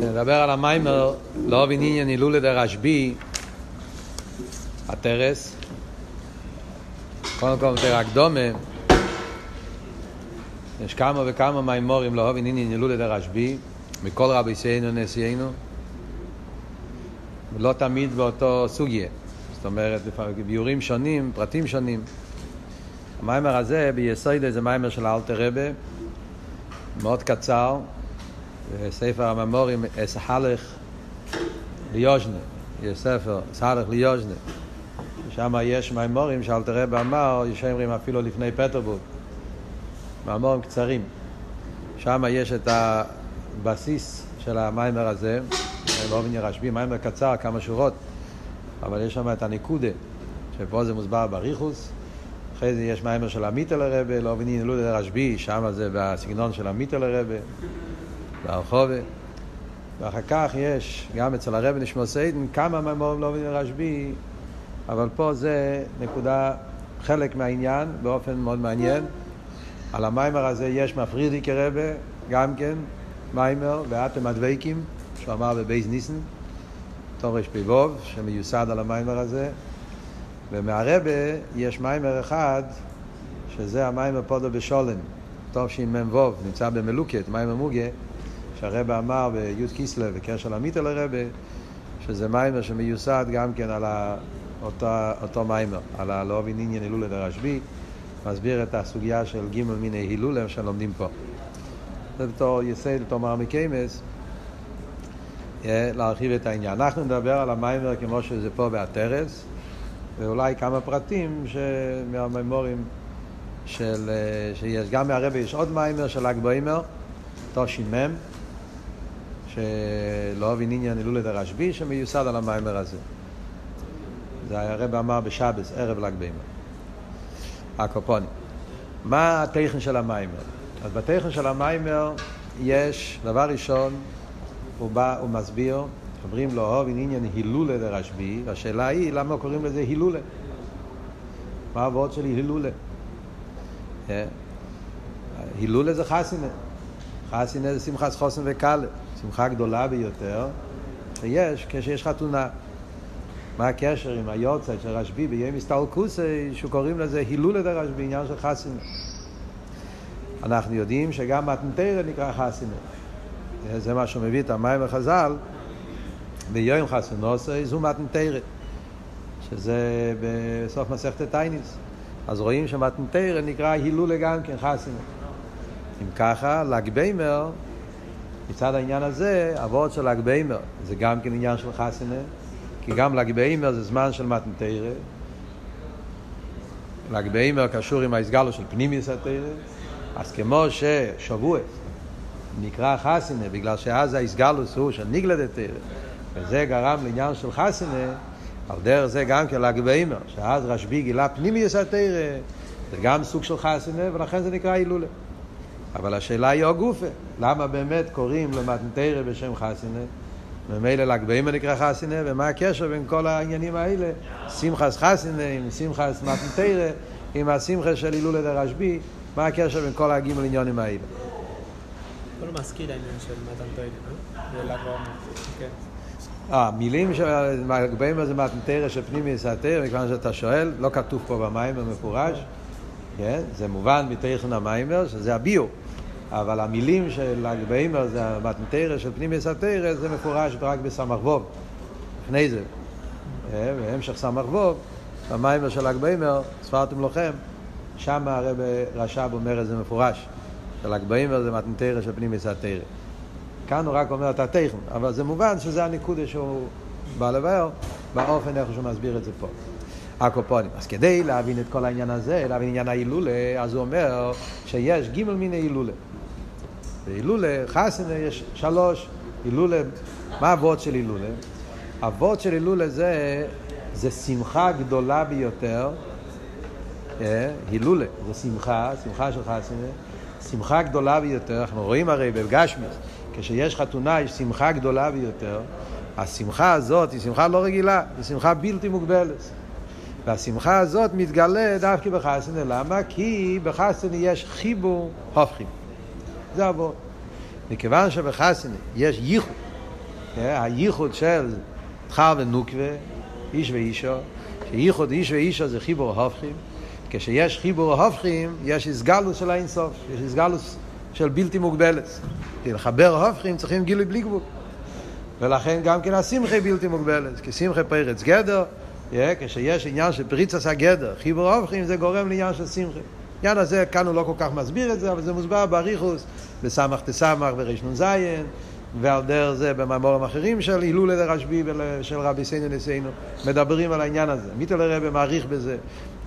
נדבר על המיימר, לא אבין עניין הילולה דרשב"י, הטרס. קודם כל יותר הקדומה. יש כמה וכמה מיימורים לא אבין עניין הילולה דרשב"י, מכל רבי סיינו נשיאנו, ולא תמיד באותו סוגיה. זאת אומרת, ביורים שונים, פרטים שונים. המיימר הזה ביסוד זה מיימר של אלתר רבה, מאוד קצר, ספר הממורים אסחלך ליוז'נה, יש ספר, אסחלך ליוז'נה, שם יש מימורים שאלתר רבה אמר, יש אומרים אפילו לפני פטרבורג, מאמורים קצרים. שם יש את הבסיס של המיימר הזה, באופן ירשבי, מיימר קצר, כמה שורות, אבל יש שם את הניקודה, שפה זה מוסבר בריחוס. אחרי זה יש מיימר של המיטל הרבה, לא מבינים אלו לרשב"י, שם זה בסגנון של המיטל הרבה, ברחובה. ואחר כך יש, גם אצל הרב נשמע סיידן, כמה מיימורים לא מבינים לרשב"י, אבל פה זה נקודה, חלק מהעניין, באופן מאוד מעניין. על המיימר הזה יש מפרידיק הרבה, גם כן, מיימר, ואתם הדבקים, שהוא אמר בבייז ניסן, תורש פיבוב, שמיוסד על המיימר הזה. ומהרבה יש מיימר אחד, שזה המיימר פודו בשולן, טוב תשמ"ו, נמצא במלוקת, מיימר מוגה, שהרבה אמר בי' כיסלו בקשר למיטל הרבה, שזה מיימר שמיוסד גם כן על אותו, אותו מיימר, על הלא עניין הילולה דרשב"י, מסביר את הסוגיה של ג' מיני הילולה שלומדים פה. זה בתור יסד, בתור מרמיקיימס, להרחיב את העניין. אנחנו נדבר על המיימר כמו שזה פה בהטרס, ואולי כמה פרטים מהממורים של, שיש. גם מהרבה יש עוד מיימר של ל"ג בעומר, תש"מ, שלא אבין עניין הילולת הרשב"י, שמיוסד על המיימר הזה. זה הרב אמר בשבס, ערב ל"ג בעומר. הקופונים. מה הטכן של המיימר? אז בטכן של המיימר יש, דבר ראשון, הוא בא, הוא מסביר אומרים לו, אוהב עניין הילולה לרשב"י, והשאלה היא, למה קוראים לזה הילולה? מה העבוד שלי הילולה? הילולה זה חסינה. חסינה זה שמחת חוסן וקל, שמחה גדולה ביותר שיש כשיש חתונה. מה הקשר עם היורצייט של רשב"י ביום הסתלקוסי, שקוראים לזה הילולה דרשב"י, עניין של חסינה. אנחנו יודעים שגם מתן תורה נקרא חתונה. זה מה שהוא מביא את המאמר חז"ל. ביום חתונתו זו מתן תורה, שזה בסוף מסכת תענית. אז רואים שמתן תורה נקרא הילולה גם כן חתונה. אם ככה, ל"ג בעומר, מצד העניין הזה, אבות של ל"ג בעומר זה גם כן עניין של חתונה, כי גם ל"ג בעומר זה זמן של מתן תורה. ל"ג ביימר קשור עם ההסגלו של פנימיוס התרא, אז כמו ששבוע נקרא חסינה, בגלל שאז ההסגלוס הוא של ניגלדת תרא. וזה גרם לעניין של חסנה, על דרך זה גם כן ל"ג בעימר, שאז רשב"י גילה פנימיוס התרא, זה גם סוג של חסנה, ולכן זה נקרא הילולה. אבל השאלה היא או גופה, למה באמת קוראים למתנתרא בשם חסנה? ממילא ל"ג בעימר נקרא חסנה, ומה הקשר בין כל העניינים האלה? שמחס חסנה עם שמחס מתנתרא, עם השמחה של הילולה דרשב"י, מה הקשר בין כל הגימל עניונים האלה? לא מזכיר העניין של מתנתרא? כן. המילים שמגביהם זה מתנתרא שפנימי יסתר, מכיוון שאתה שואל, לא כתוב פה במיימר מפורש, כן? זה מובן מתכן המיימר, שזה הביור, אבל המילים של הגביימר זה המתנתרא של פנימי יסתר, זה מפורש רק בסמ"ך ווב, לפני זה. בהמשך סמ"ך ווב, במיימר של הגביימר, ספרתם לוחם, שם הרב רש"ב אומר את זה מפורש, של הגביימר זה מתנתרא של פנימי יסתר. כאן הוא רק אומר את הטכן, אבל זה מובן שזה הנקודה שהוא בא לבאר, באופן איך שהוא מסביר את זה פה. הקופונים. אז כדי להבין את כל העניין הזה, להבין עניין ההילולה, אז הוא אומר שיש גימל מיני הילולה. בהילולה, חסנה יש שלוש, הילולה, מה אבות של הילולה? אבות של הילולה זה, זה שמחה גדולה ביותר, הילולה, זה שמחה, שמחה של חסנה, שמחה גדולה ביותר, אנחנו רואים הרי בגשמיס, כשיש חתונה יש שמחה גדולה ביותר, השמחה הזאת היא שמחה לא רגילה, היא שמחה בלתי מוגבלת. והשמחה הזאת מתגלה דווקא בחסנה, למה? כי בחסנה יש חיבור הופכים. זה עבוד. מכיוון שבחסנה יש ייחוד הייחוד של תחר ונוקבה, איש ואישו, שייחוד איש ואישו זה חיבור ההופכים. כשיש חיבור ההופכים, יש הסגלוס של האינסוף, יש הסגלוס של בלתי מוגבלת. כדי לחבר ההופכים צריכים גילוי בלי גבול. ולכן גם כן השמחה בלתי מוגבלת, כי שמחה פרץ גדר, yeah, כשיש עניין של פריצס הגדר, חיבור ההופכים זה גורם לעניין של שמחה. העניין הזה, כאן הוא לא כל כך מסביר את זה, אבל זה מוסבר באריכוס, בסמך תסמך ורנ"ז, ועל דרך זה במאמורים אחרים של הילולה לרשב"י ושל רבי סיינו נסינו, מדברים על העניין הזה. מיטל הרבי מעריך בזה,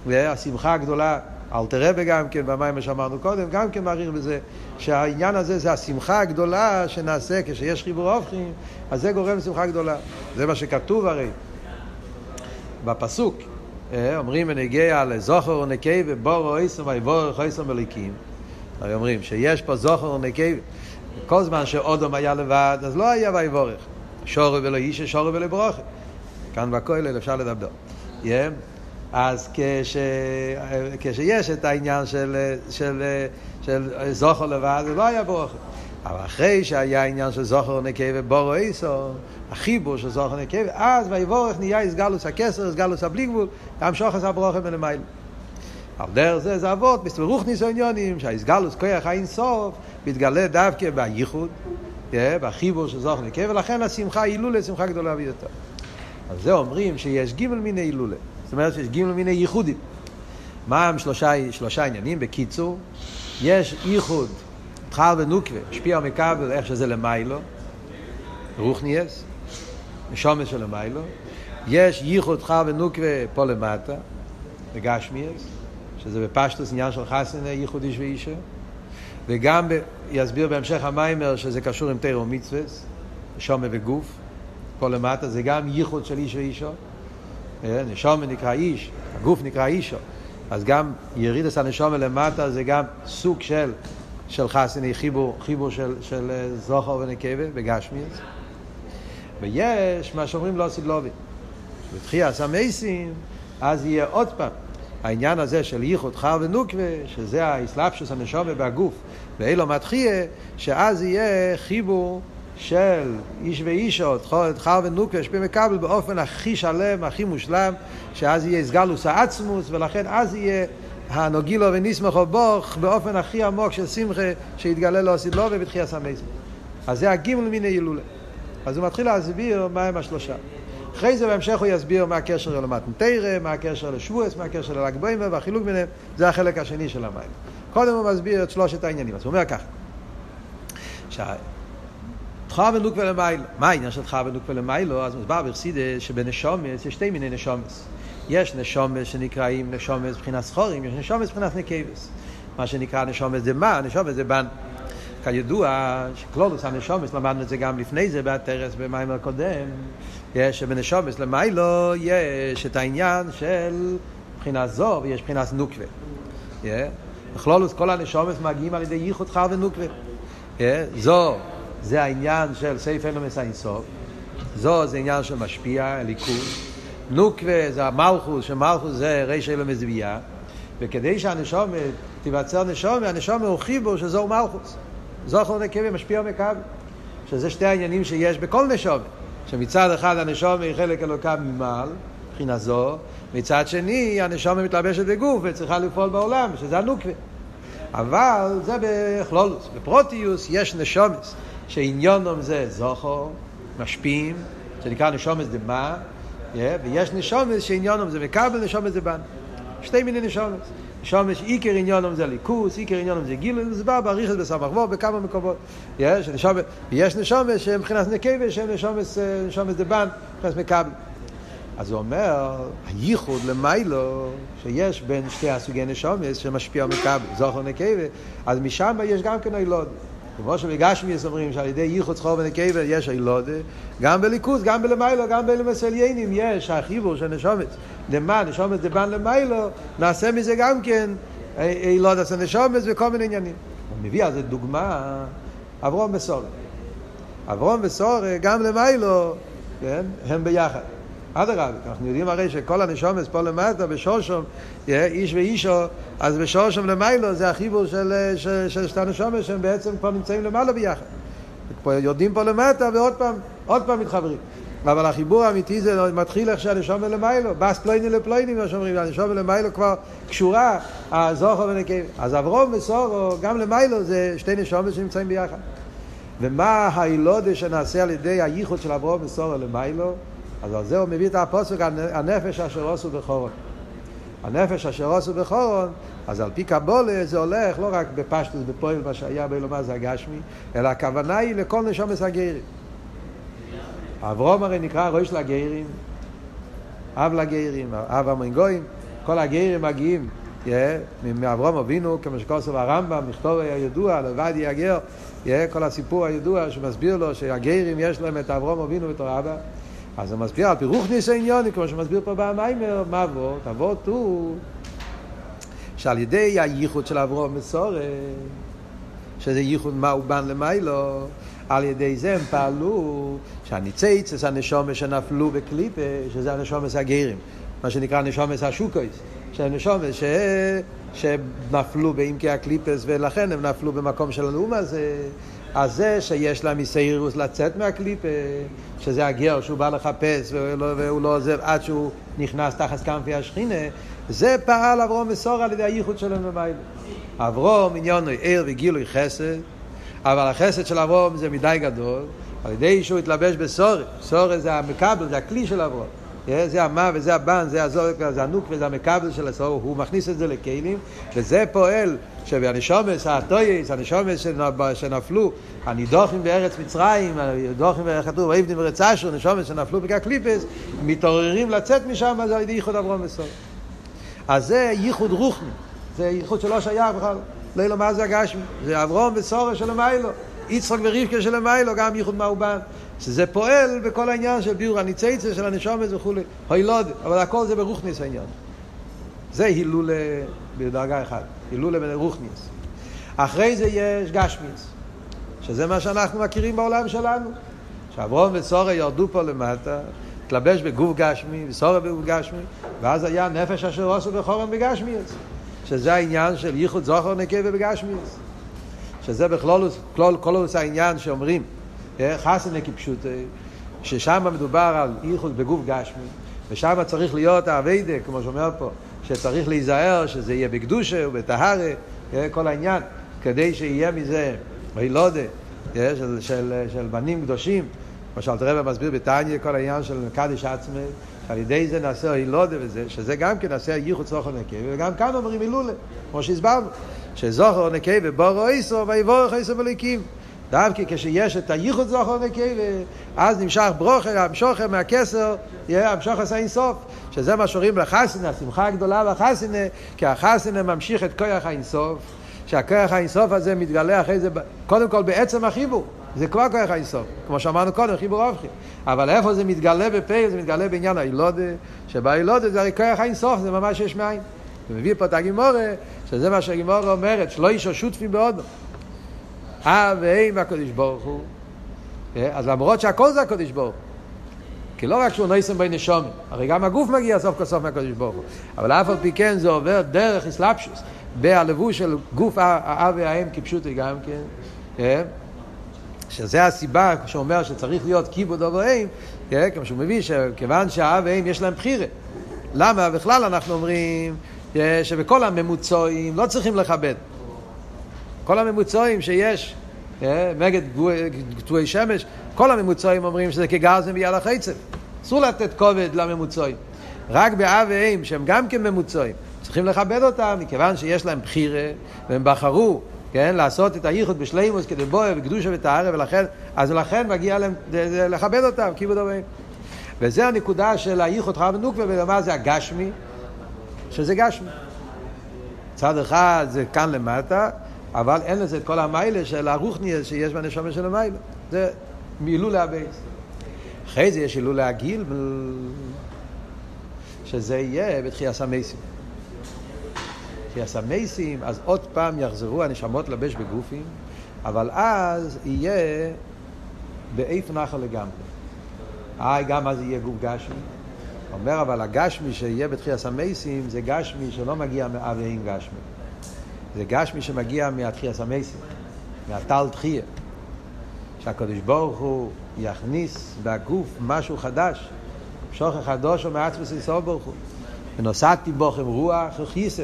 והשמחה הגדולה, אלתר רבי גם כן, במים שאמרנו קודם, גם כן מעריך בזה, שהעניין הזה זה השמחה הגדולה שנעשה כשיש חיבור הופכים, אז זה גורם לשמחה גדולה. זה מה שכתוב הרי בפסוק. אומרים ונגיע לזוכר ונקי ובורו איסם ויבורך איסם מליקים. הרי אומרים שיש פה זוכר ונקי כל זמן שאודום היה לבד, אז לא היה ויבורך. שורו ולא איש, שורו ולא ברוכה. כאן בכולל אפשר לדבר. אז כש, כשיש את העניין של, של, של זוכר לבד, זה לא היה ברוכה. אבל אחרי שהיה עניין של זוכר נקי ובורו איסו, החיבור של זוכר נקי, אז ויבורך נהיה הסגלוס הכסר, הסגלוס הבלי גבול, גם שוחס הברוכה מלמעלה. על דרך זה זה אבות, בסברוך ניסיוניונים, שהאסגלוס כוח האין סוף, מתגלה דווקא בייחוד, בחיבור של זוכר נקי, ולכן השמחה הילולה שמחה גדולה ביותר. אז זה אומרים שיש גימל מיני הילולה. זאת אומרת שיש גימל מיני ייחודים. מה הם שלושה, שלושה עניינים? בקיצור, יש ייחוד, תחל ונוקווה, משפיע ומקבל איך שזה למיילו, רוחניאס, נשומס של למיילו. יש ייחוד תחל ונוקווה פה למטה, בגשמיאס, שזה בפשטוס עניין של חסן ייחוד איש ואישה. וגם ב... יסביר בהמשך המיימר שזה קשור עם תירו מצווס, נשומה וגוף. פה למטה זה גם ייחוד של איש ואישו. נשומה נקרא איש, הגוף נקרא אישו. אז גם ירידס הנשומה למטה זה גם סוג של, של חסני, חיבור, חיבור של, של זוכר ונקבה בגשמיאס. ויש מה שאומרים לא סילובי. בתחייה סמייסים, אז יהיה עוד פעם העניין הזה של ייחוד חר ונוקבה, שזה האסלאפשוס הנשומה והגוף, ואילו מתחיה, שאז יהיה חיבור של איש ואישו, חר ונוקבה, שפי מקבל באופן הכי שלם, הכי מושלם, שאז יהיה סגלוס העצמוס, ולכן אז יהיה הנוגילו וניסמכו בוך באופן הכי עמוק של שמחה שיתגלה לו סדלו ובתחייה סמייסים. אז זה הגימל מיני הילולה. אז הוא מתחיל להסביר מהם השלושה. אחרי זה בהמשך הוא יסביר מה הקשר למתנתרא, מה הקשר לשבועס, מה הקשר לל"ג בוימר והחילוק ביניהם, זה החלק השני של המים. קודם הוא מסביר את שלושת העניינים, אז הוא אומר ככה, תחר ונוק ולמיילו, מה העניין של תחר ונוק ולמיילו? אז מוסבר בחסידה שבנשומס יש שתי מיני נשומס. יש נשומס שנקראים נשומס מבחינת סחורים, יש נשומס מבחינת נקבס. מה שנקרא נשומס זה מה? נשומס זה בן. כידוע, שקלולוס הנשומס, למדנו את זה גם לפני זה בהתרס במיימר קודם, יש שבנשומס למיילו יש את העניין של מבחינת זו ויש מבחינת נוקווה. בכלולוס כל הנשומס מגיעים על ידי ייחוד חר ונוקווה. זו זה העניין של סייף אלומס האינסוף, זו זה עניין של משפיע, ליכוז. נוקווה זה המלכוס, שמלכוס זה ריש אלומס זבייה, וכדי שהנשומת תיווצר נשומת, הנשומת הוא חיבור שזו מלכוס. זוכר נקבה משפיע ומכבל. שזה שתי העניינים שיש בכל נשומת. שמצד אחד הנשומת היא חלק אלוקה ממעל, מבחינה זו, מצד שני הנשומת מתלבשת בגוף וצריכה לפעול בעולם, שזה הנוקבה. אבל זה בכלולוס. בפרוטיוס יש נשומת שעניונם זה זוכר, משפיעים, שנקרא נשומת דמה, ויש נשומת שעניונם זה מקבל, נשומת זה בן. שתי מיני נשומת. שומש עיקר עניונם זה ליכוס, עיקר עניונם זה גילוי, זה בא באריכת בסמ"ך בכמה מקומות. יש נשומש, ויש נשומש שהם מבחינת נקבה, שהם נשומש, נשומש דבן, מבחינת מקבל. אז הוא אומר, הייחוד למיילו שיש בין שתי הסוגי נשומש שמשפיע מקבל, זוכר נקבה, אז משם יש גם כן אילוד. כמו שבגשמיאס אומרים שעל ידי ייחוד זכור ונקבה יש אילודה, גם בליכוז, גם בלמיילו, גם בלמסליינים יש החיבור של נשומת. דמה, נשומת דבן למיילו, נעשה מזה גם כן אילודה של נשומת וכל מיני עניינים. הוא מביא על זה דוגמה, אברום וסורי. אברום וסורי, גם למיילו, כן, הם ביחד. אדרבה, אנחנו יודעים הרי שכל הנשומס פה למטה בשורשום, איש ואישו, אז בשורשום למיילו זה החיבור של, של, של שתי הנשומס שהם בעצם כבר נמצאים למעלה ביחד. פה יודעים פה למטה ועוד פעם עוד פעם מתחברים. אבל החיבור האמיתי זה מתחיל איך שהנשום למיילו, בס פלויני לפלויני, מה שאומרים, הנשום למיילו כבר קשורה, הזוכר ונקב. אז אברום וסורו, גם למיילו, זה שתי נשומת שנמצאים ביחד. ומה האילודה שנעשה על ידי הייחוד של אברום וסורו למיילו? אז על זה הוא מביא את הפוסק, הנפש אשר עשו בחורון. הנפש אשר עשו בחורון, אז על פי קבולה זה הולך לא רק בפשטוס, בפועל, מה שהיה באילומה זה הגשמי, אלא הכוונה היא לכל נשומס הגרים. אברום הרי נקרא ראש לגרים, אב לגרים, אב המנגויים, כל הגרים מגיעים מאברום אבינו, כמו שכוסף הרמב"ם, מכתוב הידוע, לבד יגר, כל הסיפור הידוע שמסביר לו שהגרים יש להם את אברום אבינו בתור אבא. אז הוא מסביר על פירוך ניסי עניוני, כמו שמסביר פה במיימר, מה אבות? אבות הוא שעל ידי הייחוד של אברום מסורת, שזה ייחוד מאובן למיילו, על ידי זה הם פעלו שהניציצס הנשומס שנפלו בקליפה, שזה הנשומס הגרים, מה שנקרא נשומס השוקויס, שהנשומס ש... שנפלו בעמקי הקליפס ולכן הם נפלו במקום של הנאום הזה, אז זה שיש להם מסיירוס לצאת מהקליפה, שזה הגר שהוא בא לחפש והוא והוא לא עוזב עד שהוא נכנס תחת כנפי השכינה, זה פעל אברום מסור על ידי הייחוד שלהם במיילה. אברום עניון ער וגילוי חסד, אבל החסד של אברום זה מדי גדול, על ידי שהוא התלבש בסורי, סורי זה המקבל, זה הכלי של אברום. זה המה וזה הבן, זה הזורק, זה הנוק וזה המקבל של הסור, הוא מכניס את זה לכלים, וזה פועל שבנשומס, הטויס, הנשומס שנפלו, הנידוחים בארץ מצרים, הנידוחים, כתוב, ויבדים אשר, נשומס שנפלו בקקליפס, מתעוררים לצאת משם, אז על ידי ייחוד אברום וסור. אז זה ייחוד רוחני, זה ייחוד שלא שייך בכלל, לא לא מה זה הגשמי, זה אברום וסורה של המיילו, יצחק ורבקה של המיילו, גם ייחוד מאובן. שזה פועל בכל העניין של ביור הניצייצה של הנשומס וכולי, הילוד, אבל הכל זה ברוכניס העניין. זה הילול בדרגה אחת, הילול ברוכניס. אחרי זה יש גשמיס, שזה מה שאנחנו מכירים בעולם שלנו. שאברום וסורה ירדו פה למטה, התלבש בגוף גשמי, וסורה בגוף גשמי, ואז היה נפש אשר עשו בחורם בגשמיס, שזה העניין של ייחוד זוכר נקבה בגשמיס. שזה בכלולוס, כלולוס העניין שאומרים, חסנה כפשוט, ששם מדובר על ייחוד בגוף גשמי, ושם צריך להיות האביידה, כמו שאומר פה, שצריך להיזהר שזה יהיה בקדושה ובטהרה, כל העניין, כדי שיהיה מזה וילודה של, של, של בנים קדושים, כמו שאלת רבא מסביר בתניא, כל העניין של קדיש עצמי, שעל ידי זה נעשה הילודה וזה, שזה גם כן נעשה ייחוד זוכר נקבה, וגם כאן אומרים הילולה, כמו שהסברנו, שזוכר נקבה בורו איסו ויבורך איסו בליקים. דווקא כשיש את הייחוד זוכר נקבה, אז נמשך ברוכר, המשוכר מהכסר, יהיה המשוכר אינסוף, שזה מה שאומרים לחסינה, השמחה הגדולה בחסינה, כי החסינה ממשיך את כוח האינסוף, שהכוח האינסוף הזה מתגלה אחרי זה, קודם כל בעצם החיבור, זה כבר כוח האינסוף, כמו שאמרנו קודם, חיבור אופכי, אבל איפה זה מתגלה בפה, זה מתגלה בעניין הילודה, שבהילודה זה הרי כוח האינסוף, זה ממש יש מאין. ומביא פה את הגימורה, שזה מה שהגימורה אומרת, שלא אישו שותפים בהודו. אב ואם הקדוש ברוך הוא. אז למרות שהכל זה הקדוש ברוך הוא. כי לא רק שהוא נויסם בי נשומים, הרי גם הגוף מגיע סוף כל סוף מהקדוש ברוך הוא. אבל אף על פי כן זה עובר דרך אסלאפשוס, בהלבוש של גוף האב והאם כפשוטי גם כן. שזה הסיבה שאומר שצריך להיות כיבוד אב ואם, כמו שהוא מביא, שכיוון שהאב והאם יש להם בחירה. למה בכלל אנחנו אומרים שבכל הממוצעים לא צריכים לכבד. כל הממוצעים שיש, נגד קטועי שמש, כל הממוצעים אומרים שזה כגרזן ביד החצב. אסור לתת כובד לממוצעים. רק באב ואם, שהם גם כן ממוצעים, צריכים לכבד אותם, מכיוון שיש להם בחירה, והם בחרו, כן, לעשות את הייחוד בשלימוס כדי בואי וקדושה וטהרה, ולכן, אז לכן מגיע להם לכבד אותם, כיבוד אביהם. וזה הנקודה של הייחוד חרב נוקבה, ומה זה הגשמי? שזה גשמי. צד אחד זה כאן למטה, אבל אין לזה את כל המיילה של הרוחניה שיש בנשמה של המיילה. זה מילולי הבייס. אחרי זה יש הילולי הגיל, שזה יהיה בתחייה סמייסים. בתחייה סמייסים, אז עוד פעם יחזרו הנשמות לבש בגופים, אבל אז יהיה באיפה נחל לגמרי. אה, גם אז יהיה גוף גשמי. אומר אבל הגשמי שיהיה בתחייה סמייסים זה גשמי שלא מגיע מאב ואין גשמי. זה גשמי שמגיע מהתחייה סמייסים, מהטל תחייה. שהקדוש ברוך הוא יכניס בגוף משהו חדש, שוכר חדוש ומעצמס יסוד ברוך הוא. ונוסעתי בוכם רוח וכיסם,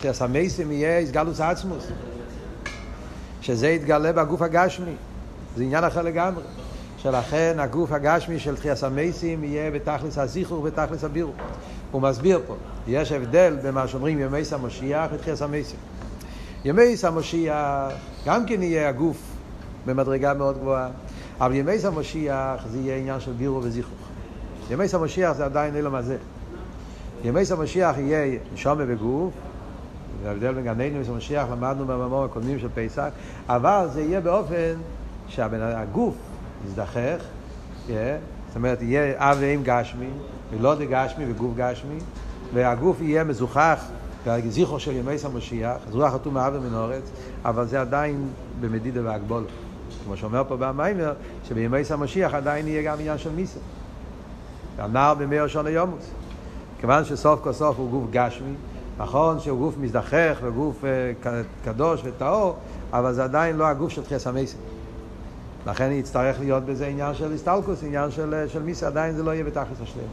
חייס המייסים יהיה הסגלוס עצמוס. שזה יתגלה בגוף הגשמי, זה עניין אחר לגמרי. שלכן הגוף הגשמי של תחיית המייסים יהיה בתכלס הזיכור ובתכלס הבירו. הוא מסביר פה, יש הבדל בין מה שאומרים ימי המשיח ותחיית המייסים. ימי המשיח גם כן יהיה הגוף במדרגה מאוד גבוהה, אבל ימי המשיח זה יהיה עניין של בירו וזיכור. ימי המשיח זה עדיין אילם הזה. ימי המשיח יהיה נשומה בגוף, זה ההבדל בין גננו ומשיח, למדנו במאמור הקודמים של פסח, אבל זה יהיה באופן שהגוף יזדחך, yeah, זאת אומרת, יהיה אב ואם גשמי, ולא דגשמי וגוף גשמי, והגוף יהיה מזוכח זכרו של ימי המשיח, זרוח חתום מאב ומנורץ, אבל זה עדיין במדידה והגבול. כמו שאומר פה במיימר, שבימי המשיח עדיין יהיה גם עניין של מיסה. הנער בימי ראשון היומוס. כיוון שסוף כל סוף הוא גוף גשמי, נכון שהוא גוף מזדחך וגוף uh, קדוש וטהור, אבל זה עדיין לא הגוף של תחייה המסים. לכן יצטרך להיות בזה עניין של הסטלקוס, עניין של, של מיסה, עדיין זה לא יהיה בתכלס השלמות.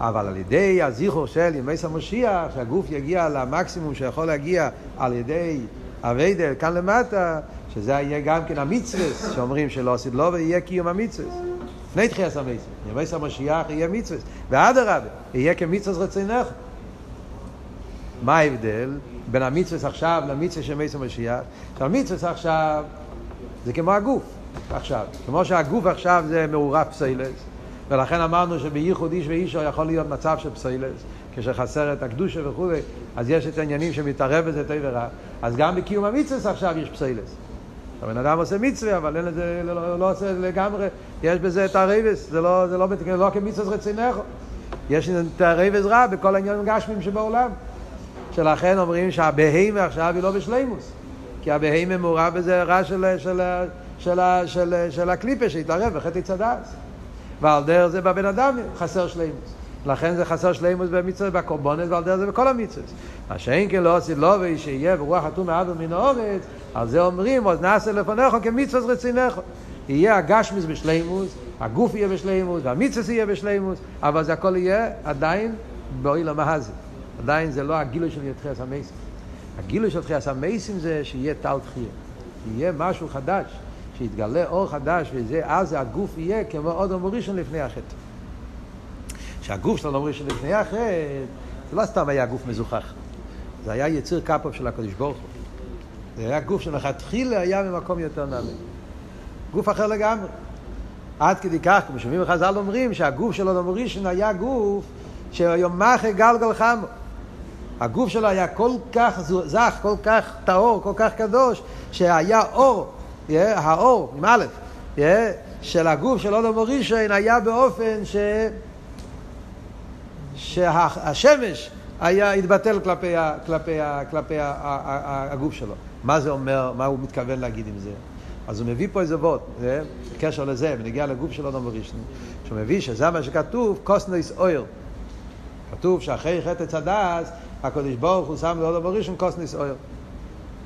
אבל על ידי הזיכור של ימי המשיח, שהגוף יגיע למקסימום שיכול להגיע על ידי אביידל כאן למטה, שזה יהיה גם כן המצווה, שאומרים שלא עשית לו ויהיה קיום המצווה. לפני תחייה המסים. ימי המשיח יהיה מצווה. ואדרבה, יהיה כמצווה רצינך. מה ההבדל בין המצווה עכשיו למצווה של מייס המשיח? שהמצווה עכשיו זה כמו הגוף עכשיו. כמו שהגוף עכשיו זה מעורב פסיילס, ולכן אמרנו שבייחוד איש ואישו יכול להיות מצב של פסיילס, כשחסר את הקדושה וכו', אז יש את העניינים שמתערב בזה טוב ורע. אז גם בקיום המצווה עכשיו יש פסיילס. הבן אדם עושה מצווה, אבל אין לזה, לא, לא, לא עושה לגמרי, יש בזה את הרייבס, זה לא, זה לא, לא כמצווה רצינך. יש את הרייבס רע בכל העניינים הגשמים שבעולם. שלכן אומרים שהבהימה עכשיו היא לא בשלימוס. כי הבהימה מעורב בזה רע של, של, של, של, של, של הקליפה שהתערב בחטא צדס. ועל דרך זה בבן אדם חסר שלימוס. לכן זה חסר שלימוס במצווה בקורבונס ועל דרך זה בכל המצווה. מה שאין כן לא עשית לו ושיהיה ברוח חתום מאב ומן האורץ, על זה אומרים, אז נעשה לפניך כמצווה רצינך. יהיה הגשמיס בשלימוס, הגוף יהיה בשלימוס, והמצווה יהיה בשלימוס, אבל זה הכל יהיה עדיין באוי המהזי. עדיין זה לא הגילוי של תחיית המייסים. הגילוי של תחיית המייסים זה שיהיה טל תחייה. יהיה משהו חדש, שיתגלה אור חדש, וזה, אז הגוף יהיה כמו עוד אמורישן לפני החטא. שהגוף של אמורישן לפני החטא, זה לא סתם היה גוף מזוכח. זה היה יציר קפוב של הקדוש ברוך הוא. זה היה גוף שלכתחילה היה ממקום יותר נעלה. גוף אחר לגמרי. עד כדי כך, כמו שומעים חז"ל אומרים, שהגוף של אדם ראשון היה גוף שהיום מחי גלגל חמו. הגוף שלו היה כל כך זך, כל כך טהור, כל כך קדוש, שהיה אור, האור, עם א', של הגוף של אודו מורישן היה באופן ש... שהשמש היה, התבטל כלפי, ה, כלפי, ה, כלפי ה, ה, ה, הגוף שלו. מה זה אומר, מה הוא מתכוון להגיד עם זה? אז הוא מביא פה איזה וורט, בקשר לזה, בנגיע לגוף של אודו מורישן, שהוא מביא שזה מה שכתוב, קוסנויס אויר. כתוב שאחרי חטא צדס, הקדוש ברוך הוא שם לעולם בראשון קוסניס אויר.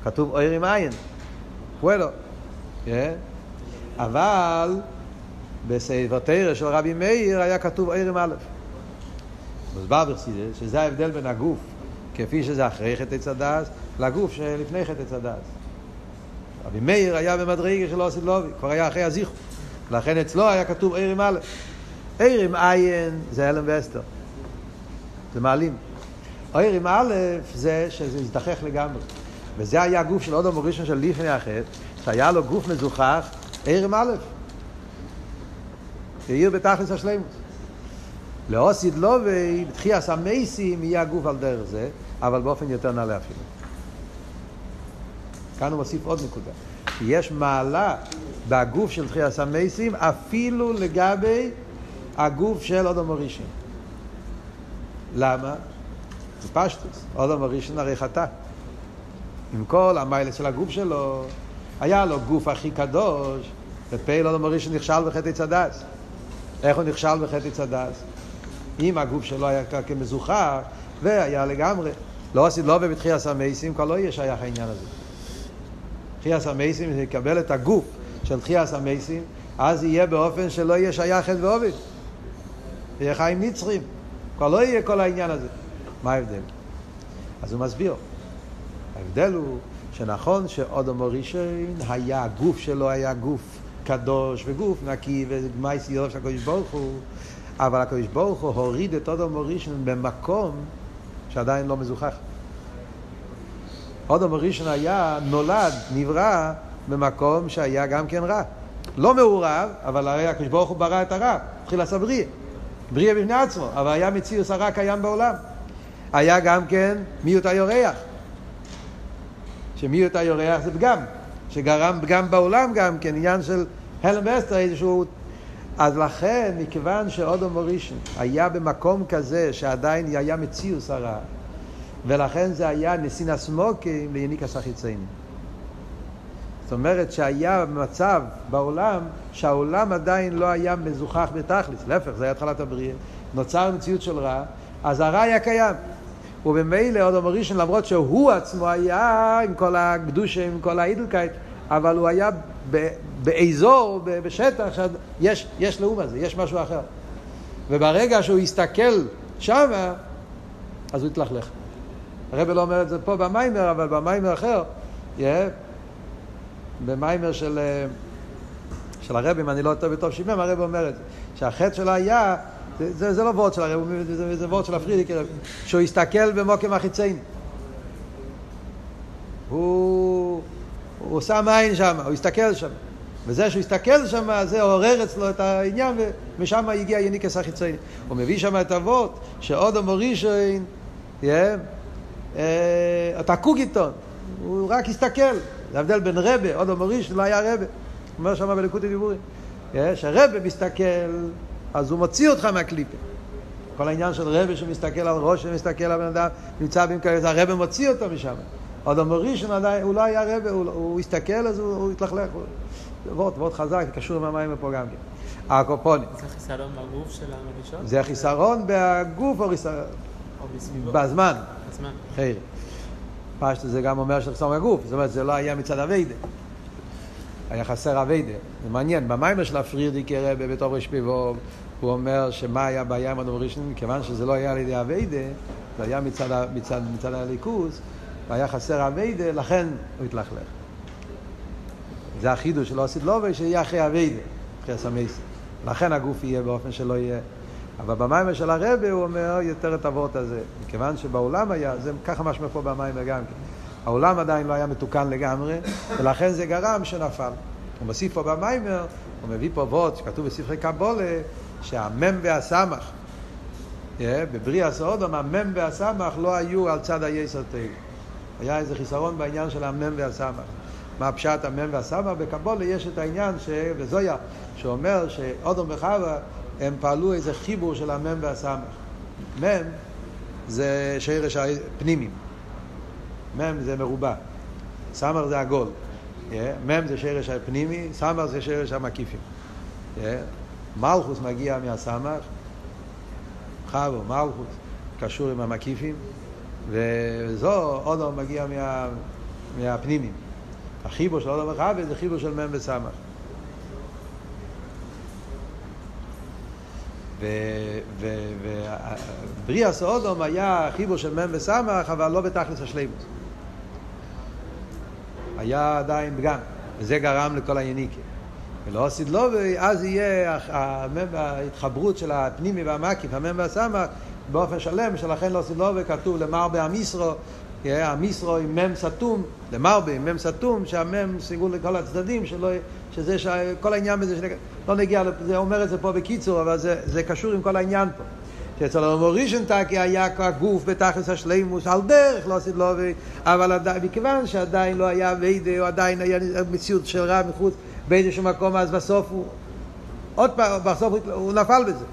כתוב אויר עם עין. פואלו. Yeah. אבל בספר תרא של רבי מאיר היה כתוב עם א'. מוסבר בחסידס שזה ההבדל בין הגוף כפי שזה אחרי חטא צדס לגוף שלפני חטא צדס. רבי מאיר היה במדרגה של אוסי לובי, כבר היה אחרי הזיכו. לכן אצלו היה כתוב עיר עם א'. עיר עם עין זה הלם ואסתר. זה מעלים. עיר עם א' זה שזה הזדחך לגמרי. וזה היה הגוף של אודום ראשון של לפני החטא, שהיה לו גוף מזוכח, עיר עם א'. העיר בתכלס השלימוס. לאוסיד לובי, בתחייה סמייסים, יהיה הגוף על דרך זה, אבל באופן יותר נעלה אפילו. כאן הוא מוסיף עוד נקודה. יש מעלה בגוף של תחייה סמייסים, אפילו לגבי הגוף של אודום ראשון. למה? זה פשטוס. אדם הראשון הרי חטא. עם כל המיילס של הגוף שלו, היה לו גוף הכי קדוש, ופעיל אדם הראשון נכשל בחטא צדס. איך הוא נכשל בחטא צדס? אם הגוף שלו היה כמזוכח, והיה לגמרי. לא עשית לא בבתחייה סמייסים, כבר לא יהיה שייך העניין הזה. תחייה סמייסים זה יקבל את הגוף של תחיית המסים, אז יהיה באופן שלא יהיה שייך חטא ועובד. יהיה חיים נצחיים. כבר לא יהיה כל העניין הזה. מה ההבדל? אז הוא מסביר. ההבדל הוא שנכון שאודום ראשון היה, הגוף שלו היה גוף קדוש וגוף נקי ומייס ירוב של הקדוש ברוך הוא, אבל הקדוש ברוך הוא הוריד את אודום ראשון במקום שעדיין לא מזוכח. אודום ראשון היה, נולד, נברא, במקום שהיה גם כן רע. לא מעורב, אבל הרי הקדוש ברוך הוא ברא את הרע, התחיל לעשות בריאה. בריאה בפני עצמו, אבל היה מציאות הרע קיים בעולם. היה גם כן מיעוט היורח. שמיעוט היורח זה פגם, שגרם פגם בעולם גם כן, עניין של הלם ואסתר, איזשהו... אז לכן, מכיוון שאודום מורישן היה במקום כזה שעדיין היה מציאות הרע, ולכן זה היה נסין הסמוקים ליניקס החיציינים. זאת אומרת שהיה מצב בעולם שהעולם עדיין לא היה מזוכח בתכלס, להפך, זה היה התחלת הבריאה, נוצר מציאות של רע, אז הרע היה קיים. ובמילא עוד אומר ראשון, למרות שהוא עצמו היה עם כל הקדושה, עם כל האידלקייט, אבל הוא היה באזור, בשטח, שיש יש לאום הזה, יש משהו אחר. וברגע שהוא הסתכל שמה, אז הוא התלכלך. הרב לא אומר את זה פה במיימר, אבל במיימר אחר, yeah, במיימר של, אה, של הרב, אם אני לא טוב וטוב שימם, הרב אומר את זה, שהחטא שלו היה, זה, זה, זה לא וורד של הרב, זה, זה וורד של הפרידיק, שהוא הסתכל במוקם החיצייני. הוא, הוא שם עין שם, הוא הסתכל שם. וזה שהוא הסתכל שם, זה עורר אצלו את העניין, ומשם הגיע יניקס החיצייני. הוא מביא שם את אבות, שעוד מורישן, yeah, אתה קוגיטון, הוא רק הסתכל. זה הבדל בין רבה, עוד המוריש לא היה רבה. הוא אומר שם בלקוטי דיבורים. כשרבה מסתכל, אז הוא מוציא אותך מהקליפה. כל העניין של רבה שמסתכל על ראש שמסתכל על בן אדם, נמצא במקרה, אז הרבה מוציא אותו משם. עוד המוריש הוא לא היה רבה, הוא, הוא הסתכל אז הוא, הוא התלכלך. ועוד, ועוד חזק, קשור עם המים פה גם כן. הקופונים. זה חיסרון בגוף של המרישות? זה חיסרון בגוף או חיסרון? בזמן. בזמן. פשטו זה גם אומר שחסום הגוף, זאת אומרת זה לא היה מצד אביידה. היה חסר אביידה. זה מעניין, במיימר של הפרירדיקי רבה בתור רש פיבוב, הוא אומר שמה היה הבעיה עם אדום ראשון, מכיוון שזה לא היה על ידי אביידה, זה היה מצד, מצד, מצד הליכוז, והיה חסר אביידה, לכן הוא התלכלך. זה החידוש של עושית לובי, שיהיה אחרי אביידה, אחרי הסמייסי. לכן הגוף יהיה באופן שלא יהיה. אבל במיימר של הרבה הוא אומר יותר את הוורט הזה. מכיוון שבעולם היה, זה ככה משמע פה במיימר גם כן. העולם עדיין לא היה מתוקן לגמרי, ולכן זה גרם שנפל. הוא מוסיף פה במיימר, הוא מביא פה וורט שכתוב בספרי קבולה, שהמם והסמך, yeah, בבריאה סעודום, המם והסמך לא היו על צד היסר תל. היה איזה חיסרון בעניין של המם והסמך. מה פשט המם והסמך? בקבולה יש את העניין, ש... וזויה, שאומר שאודום וחווה הם פעלו איזה חיבור של המם והסמך. מם זה שרש הפנימי, מם זה מרובע, סמך זה עגול. מם זה שרש הפנימי, סמך זה שרש המקיפים. מלכוס מגיע מהסמך, חבו, מלכוס, קשור עם המקיפים, וזו אודו מגיע מה, מהפנימים. החיבור של אודו וחבו זה חיבור של מם וסמך. ובריאה סאודום היה חיבור של מ' וסמך, אבל לא בתכלס השלימות. היה עדיין פגם, וזה גרם לכל היניקה. ולא עשית לו, ואז יהיה ההתחברות של הפנימי והמקיף, המם והסמך, באופן שלם, שלכן לא עשית לו, וכתוב למרבה המסרו, המסרו עם מם סתום, למרבה עם מם סתום, שהמם סיגול לכל הצדדים, שלא, שזה כל העניין בזה, לא נגיע, זה אומר את זה פה בקיצור, אבל זה, זה קשור עם כל העניין פה. שאצל המורישן טקי היה הגוף בתכלס השלימוס על דרך, לא עשית לו, אבל עדיין, מכיוון שעדיין לא היה ויידה, או עדיין היה מציאות של רע מחוץ באיזשהו מקום, אז בסוף הוא, עוד פעם, בסוף הוא נפל בזה.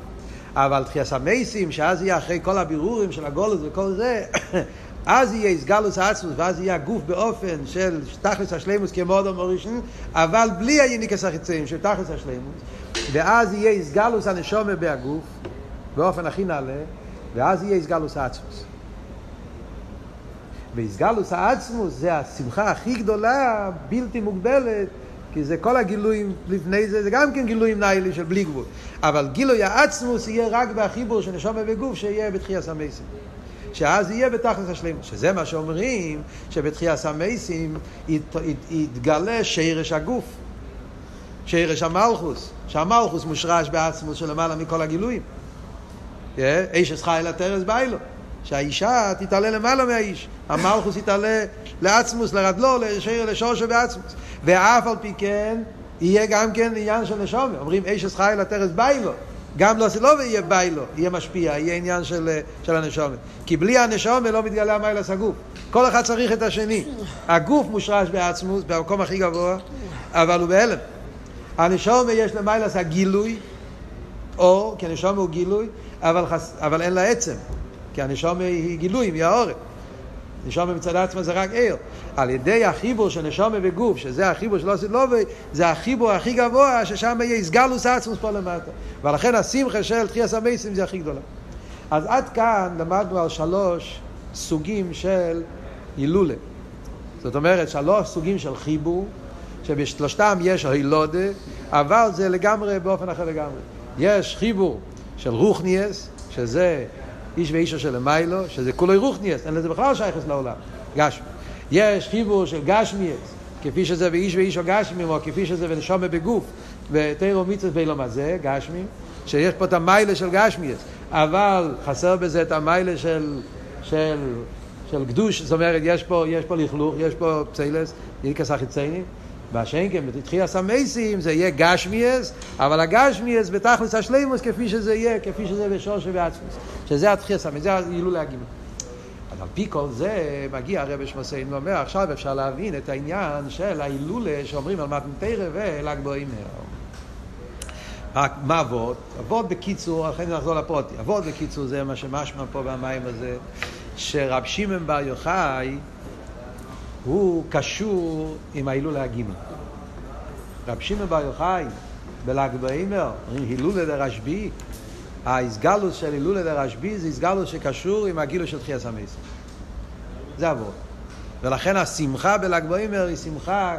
אבל תחייה המייסים, שאז יהיה אחרי כל הבירורים של הגולוס וכל זה, אז יהיה איסגלוס עצמוס, ואז יהיה הגוף באופן של תכלס השלימוס כמו אדם אורישן, אבל בלי היניקס החיצאים של תכלס השלימוס, ואז יהיה איסגלוס הנשומה בהגוף, באופן הכי נעלה, ואז יהיה איסגלוס העצמוס. ואיסגלוס העצמוס זה השמחה הכי גדולה, בלתי מוגבלת, כי זה כל הגילויים לפני זה, זה גם כן גילויים ניילי של בלי גבול. אבל גילוי העצמוס יהיה רק בחיבור של נשום וגוף, שיהיה בתחייה סמייסים. שאז יהיה בתכלס השלמות. שזה מה שאומרים, שבתחייה סמייסים ית, ית, יתגלה שירש הגוף. שירש המלכוס, שהמלכוס מושרש בעצמוס של למעלה מכל הגילויים. איש אסחי אל הטרס ביילו. שהאישה תתעלה למעלה מהאיש. המלכוס יתעלה לעצמוס, לרדלו, לשיר, לשורשו בעצמוס. ואף על פי כן, יהיה גם כן עניין של נשומת. אומרים איש אסחי אל הטרס ביילו. גם לא סילובה יהיה ביילו, יהיה משפיע, יהיה עניין של, של הנשומת. כי בלי הנשומת לא מתגלה המיילס הגוף. כל אחד צריך את השני. הגוף מושרש בעצמוס, במקום הכי גבוה, אבל הוא בהלם. הנשומת יש למיילס הגילוי, או, כי הנשומת הוא גילוי, אבל, חס, אבל אין לה עצם. כי הנשומת היא גילוי, היא העורף. נשומת מצד עצמה זה רק עיר. על ידי החיבור של נשומת וגוף, שזה החיבור של עושה לובי, זה החיבור הכי גבוה, ששם יהיה איסגלוס עצמוס פה למטה. ולכן השמחה של תחייה המייסים זה הכי גדולה. אז עד כאן למדנו על שלוש סוגים של הילולה. זאת אומרת, שלוש סוגים של חיבור, שבשלושתם יש הילודה, אבל זה לגמרי באופן אחר לגמרי. יש חיבור של רוחניאס, שזה איש ואישו של מיילו, שזה כולו רוחניאס, אין לזה בכלל שייכס לעולם, גשמי. יש חיבור של גשמיאס, כפי שזה באיש ואישו גשמי, או כפי שזה בנשומה בגוף, ותירו מצווה באילום הזה, גשמי, שיש פה את המיילה של גשמיאס, אבל חסר בזה את המיילה של, של, של קדוש, זאת אומרת, יש פה, יש פה לכלוך, יש פה פסיילס, ילקס החיציינים, והשנקם, בתחייה סמייסים, זה יהיה גשמיאס, אבל הגשמיאס בתכלס השלימוס כפי שזה יהיה, כפי שזה בשורש ובעצמוס. שזה התחייה סמייסים, זה הילול להגימות. אז על פי כל זה מגיע הרב שמוסיין ואומר, עכשיו אפשר להבין את העניין של ההילולה שאומרים על מתנתרא ול"ג בעומר. מה אבות? אבות בקיצור, אחרי זה נחזור לפרוטי. אבות בקיצור זה מה שמשמע פה במים הזה, שרב שמעון בר יוחאי הוא קשור עם ההילולה הגימל. רב שמעון בר יוחאי בל"ג בעומר, אומרים הילולה דרשב"י, ההתגלות של הילולה דרשב"י זה התגלות שקשור עם הגילוי של תחיית המתים. זה עבור. ולכן השמחה בל"ג בעומר היא שמחה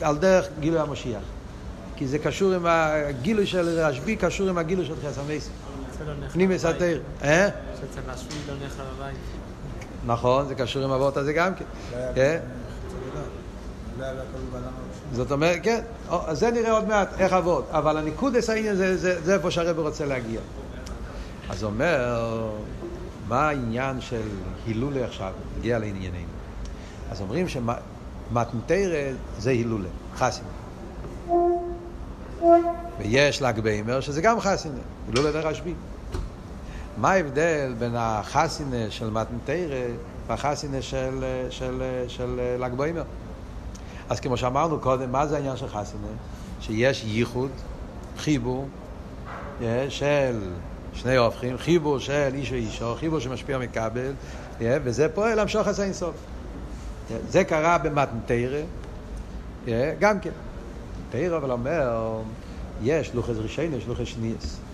על דרך גילוי המשיח. כי זה קשור עם הגילוי של רשב"י, קשור עם הגילוי של תחיית המתים. פנימי סתר. אה? שאצל רשב"י לא נלך בבית. נכון, זה קשור עם אבות הזה גם כן. זאת אומרת, כן, זה נראה עוד מעט, איך אבות. אבל הניקודס העניין זה, זה, זה איפה שהרבא רוצה להגיע. אז אומר, מה העניין של הילולה עכשיו, נגיע לענייננו. אז אומרים שמתנתרא זה הילולה, חסינה. ויש ל"ג בעומר שזה גם חסינה, הילולה לרשב"י. מה ההבדל בין החסינה של מתנתרא והחסינה של, של, של ל"ג בעומר? אז כמו שאמרנו קודם, מה זה העניין של חסינה? שיש ייחוד, חיבור, של שני הופכים, חיבור של איש ואישו, חיבור שמשפיע מכבל, וזה פועל למשוך את האינסוף. זה קרה במתנתרא, גם כן. תרא אבל אומר, יש לוחס ראשון, יש לוחס שניאס.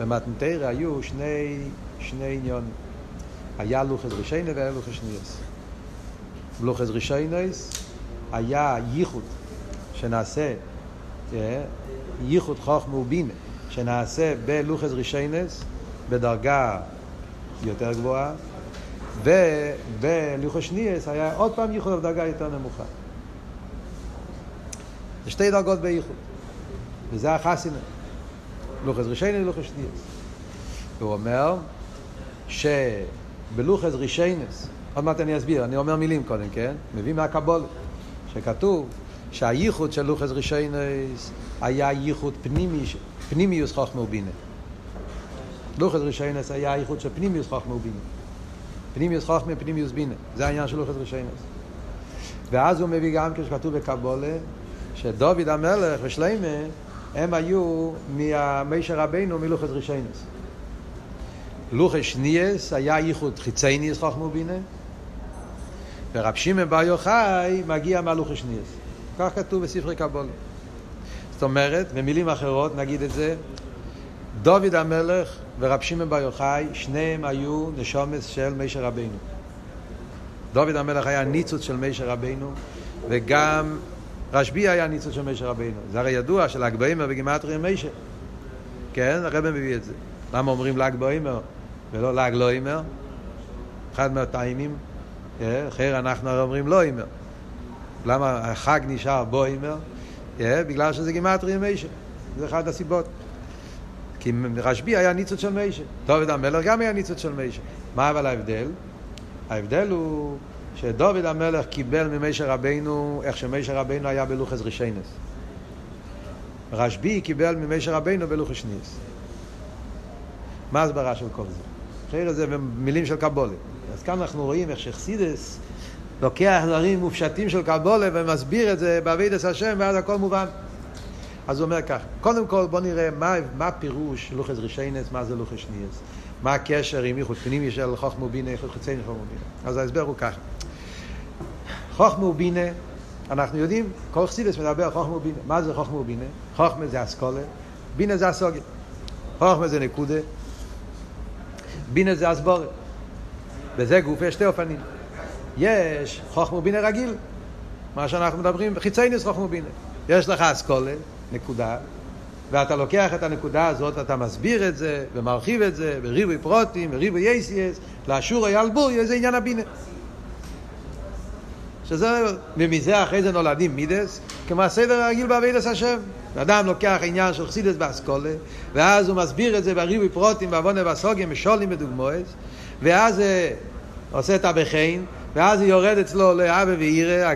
במתנתרא היו שני, שני עניונים. היה לוחס ראשון והיה לוחס שניאס. לוחס ראשונס היה ייחוד שנעשה, ייחוד חוכמה ובינה, שנעשה בלוחס ראשונס בדרגה יותר גבוהה, ובלוחס שניאס היה עוד פעם ייחוד בדרגה יותר נמוכה. זה שתי דרגות בייחוד, וזה החסינה. לוחס ראשון ולוחס שניאס. והוא אומר שבלוחס ראשונס, עוד מעט אני אסביר, אני אומר מילים קודם, כן? מביא מהקבול, שכתוב שהייחוד של לוחס ראשונס היה ייחוד פנימי, פנימיוס חוכמה ובינה. לוחס ראשונס היה ייחוד של פנימיוס חוכמה ובינה. פנימיוס חוכמה, פנימיוס בינה. זה העניין של לוחס ראשונס. ואז הוא מביא גם כשכתוב בקבולה, שדוד המלך ושלמה הם היו מהמישר רבינו מלוחס רישיינס. לוחס שניאס היה ייחוד חיצייניס חוכמו בינה, ורב שמעון בר יוחאי מגיע מהלוחס שניאס. כך כתוב בספרי קבול. זאת אומרת, במילים אחרות נגיד את זה, דוד המלך ורב שמעון בר יוחאי, שניהם היו נשומס של מישר רבינו. דוד המלך היה ניצוץ של מישר רבינו, וגם רשב"י היה ניצוץ של משה רבינו. זה הרי ידוע של"ג בעומר בגימטרי משה. כן, הרב מביא את זה. למה אומרים ל"ג בעומר ולא ל"ג לא עומר? אחד מהטעמים, אה, אחר אנחנו הרי אומרים לא עומר. למה החג נשאר בו עומר? אה, בגלל שזה גימטרי משה. זה אחת הסיבות. כי רשב"י היה ניצוץ של משה. דוד המלך גם היה ניצוץ של משה. מה אבל ההבדל? ההבדל הוא שדוד המלך קיבל ממשה רבינו איך שמשה רבינו היה בלוחס רישיינס. רשב"י קיבל ממשה רבינו בלוחס שניאס. מה ההסברה של כל זה? אחרי זה במילים של קבולה. אז כאן אנחנו רואים איך שחסידס לוקח דברים מופשטים של קבולה ומסביר את זה בעבידת השם ואז הכל מובן. אז הוא אומר כך, קודם כל בוא נראה מה, מה פירוש לוחס רישיינס, מה זה לוחס שניאס. מה הקשר עם ייחוד פנימי של חוכמה ובינה, ייחוד חיצייני חוכמה ובינה. אז ההסבר הוא ככה. חוכמה ובינה, אנחנו יודעים, כל חסידס מדבר על חוכמה ובינה. מה זה חוכמה ובינה? חוכמה זה אסכולה, בינה זה הסוגיה. חוכמה זה נקודה, בינה זה הסבורת. בזה גוף יש שתי אופנים. יש חוכמה ובינה רגיל, מה שאנחנו מדברים, חיצייניס חוכמה ובינה. יש לך אסכולה, נקודה, ואתה לוקח את הנקודה הזאת ואתה מסביר את זה ומרחיב את זה בריבוי פרוטים, בריבוי יסייס, לאשור ילבורי, זה עניין הבינה. שזה, ומזה אחרי זה נולדים מידס, כמו הסדר הרגיל בעבידת השם. אדם לוקח עניין של חסידס באסכולה, ואז הוא מסביר את זה בריבוי פרוטים, בעוונה והסוגים, משולים בדוגמאות, ואז זה עושה את הבחיין, ואז זה יורד אצלו לאבא ואירא,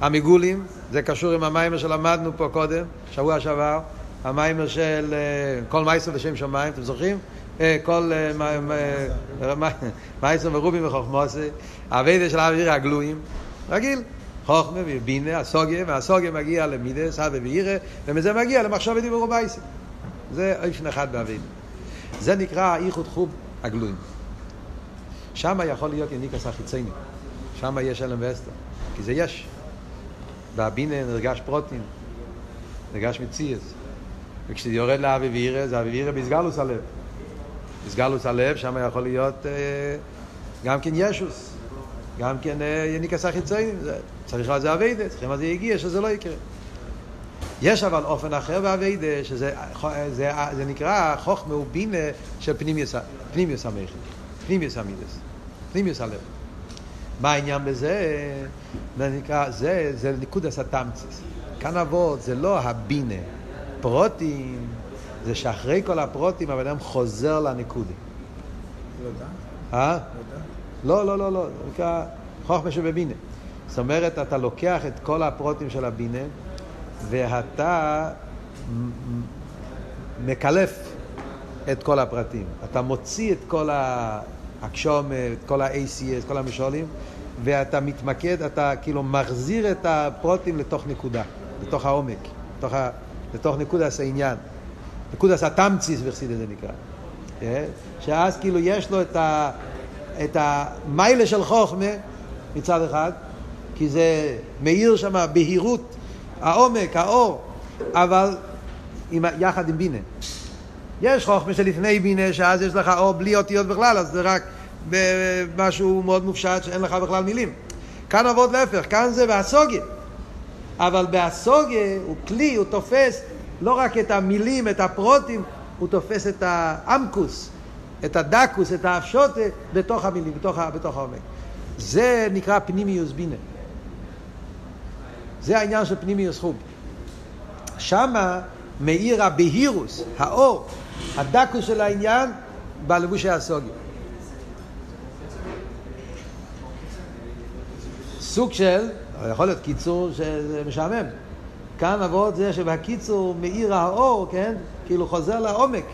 המגולים, זה קשור עם המיימר שלמדנו פה קודם, שבוע שעבר, המיימר של כל מייסר לשם שמיים, אתם זוכרים? כל מייסר ורובים וחוכמוסי, הווידה של האוויר הגלויים, רגיל. חוכמה ובינה, הסוגיה, והסוגיה מגיע למידס, אבא ואירא, ומזה מגיע למחשב ודיבור ובייסי. זה איפן אחד באבינו. זה נקרא איחוד חוב הגלויים. שם יכול להיות יניקס החיצייני. שם יש אלם ואסתר. כי זה יש. והבינה נרגש פרוטין, נרגש מציאס. וכשזה יורד לאבי ואירא, זה אבי ואירא בסגלוס הלב. בסגלוס הלב, שם יכול להיות אה, גם כן ישוס. גם כן יניקס החיציינים, צריך על זה אביידה, צריכים על זה יגיע, שזה לא יקרה. יש אבל אופן אחר באביידה, שזה זה, זה נקרא חוכמה ובינה של פנימיוס המכן, פנימיוס המידס, פנימיוס הלב. מה העניין בזה? זה נקרא, זה, זה ניקודס התמציס. כאן אבות זה לא הבינה. פרוטים, זה שאחרי כל הפרוטים הבן אדם חוזר לניקודה. לא יודע? אה? לא יודע? לא, לא, לא, לא, זה נקרא חוכמה שבבינה. זאת אומרת, אתה לוקח את כל הפרוטים של הבינה, ואתה מקלף את כל הפרטים. אתה מוציא את כל הקשום, את כל ה-ACS, כל המשולים, ואתה מתמקד, אתה כאילו מחזיר את הפרוטים לתוך נקודה, לתוך העומק, לתוך, ה, לתוך נקודס העניין. נקודס התמציס וחסידה זה נקרא. כן? שאז כאילו יש לו את, ה, את המיילה של חוכמה מצד אחד, כי זה מאיר שם בהירות, העומק, האור, אבל עם, יחד עם בינה. יש חוכמה שלפני בינה, שאז יש לך אור בלי אותיות בכלל, אז זה רק במשהו מאוד מופשט שאין לך בכלל מילים. כאן עבוד להפך, כאן זה בהסוגיה. אבל בהסוגיה הוא כלי, הוא תופס לא רק את המילים, את הפרוטים, הוא תופס את האמקוס, את הדקוס, את האפשוטה, בתוך המילים, בתוך, בתוך העומק. זה נקרא פנימיוס בינה. זה העניין של פנימיוס חוב. שמה מאיר הבהירוס, האור, הדקוס של העניין, בלבושי הסוגיה. סוג של, יכול להיות קיצור שזה משעמם. כאן אבות זה שבקיצור מאיר האור, כן? כאילו חוזר לעומק.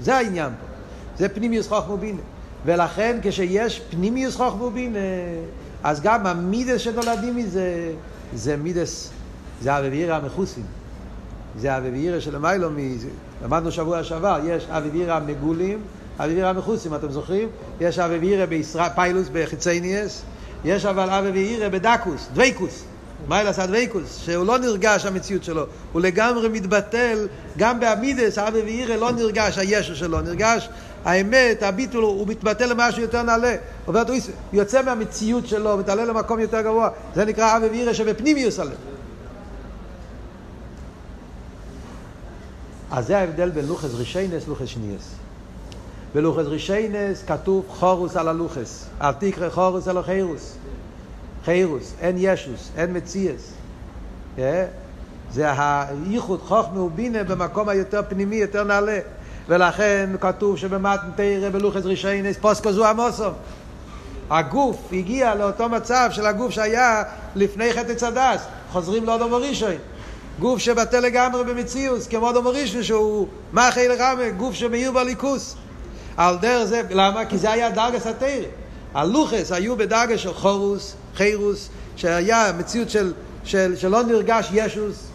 זה העניין פה. זה פנימיוס חוכמה בינה. ולכן כשיש פנימיוס חוכמה בינה, אז גם המידס שנולדים מזה, זה מידס, זה אביבירה המכוסים. זה אביבירה של המיילו, למדנו שבוע שעבר, יש אביבירה המגולים, אביבירה המכוסים, אתם זוכרים? יש אביבירה בישראל, פיילוס בחיצייניאס, יש אבל אבי ואירא בדקוס, דוויקוס. מיילס הדוויקוס, שהוא לא נרגש המציאות שלו, הוא לגמרי מתבטל, גם בעמידס, אבי ואירא לא נרגש הישו שלו, נרגש האמת, הביטול, הוא מתבטא למשהו יותר נעלה. הוא יוצא מהמציאות שלו, מתעלה למקום יותר גבוה. זה נקרא אבי וירא שבפנימיוס עליו. אז זה ההבדל בין לוחס רישיינס לוחס שניאס. בלוחס רישיינס כתוב חורוס על הלוחס. אל תקרא חורוס על החירוס. חירוס, אין ישוס, אין מציאס. אה? זה הייחוד חוכמה ובינה במקום היותר פנימי, יותר נעלה. ולכן כתוב שבמתן תרא בלוחס רישיינס פוסקו זו עמוסו. הגוף הגיע לאותו מצב של הגוף שהיה לפני חטא צדס. חוזרים לאודום הראשון. גוף שבטל לגמרי במציאוס, כמו אודום הראשון שהוא מחי לגמרי, גוף שמאיר בליכוס. על דרך זה, למה? כי זה היה דרגס התרא. הלוחס היו בדרגה של חורוס, חירוס, שהיה מציאות של, של, שלא נרגש ישוס,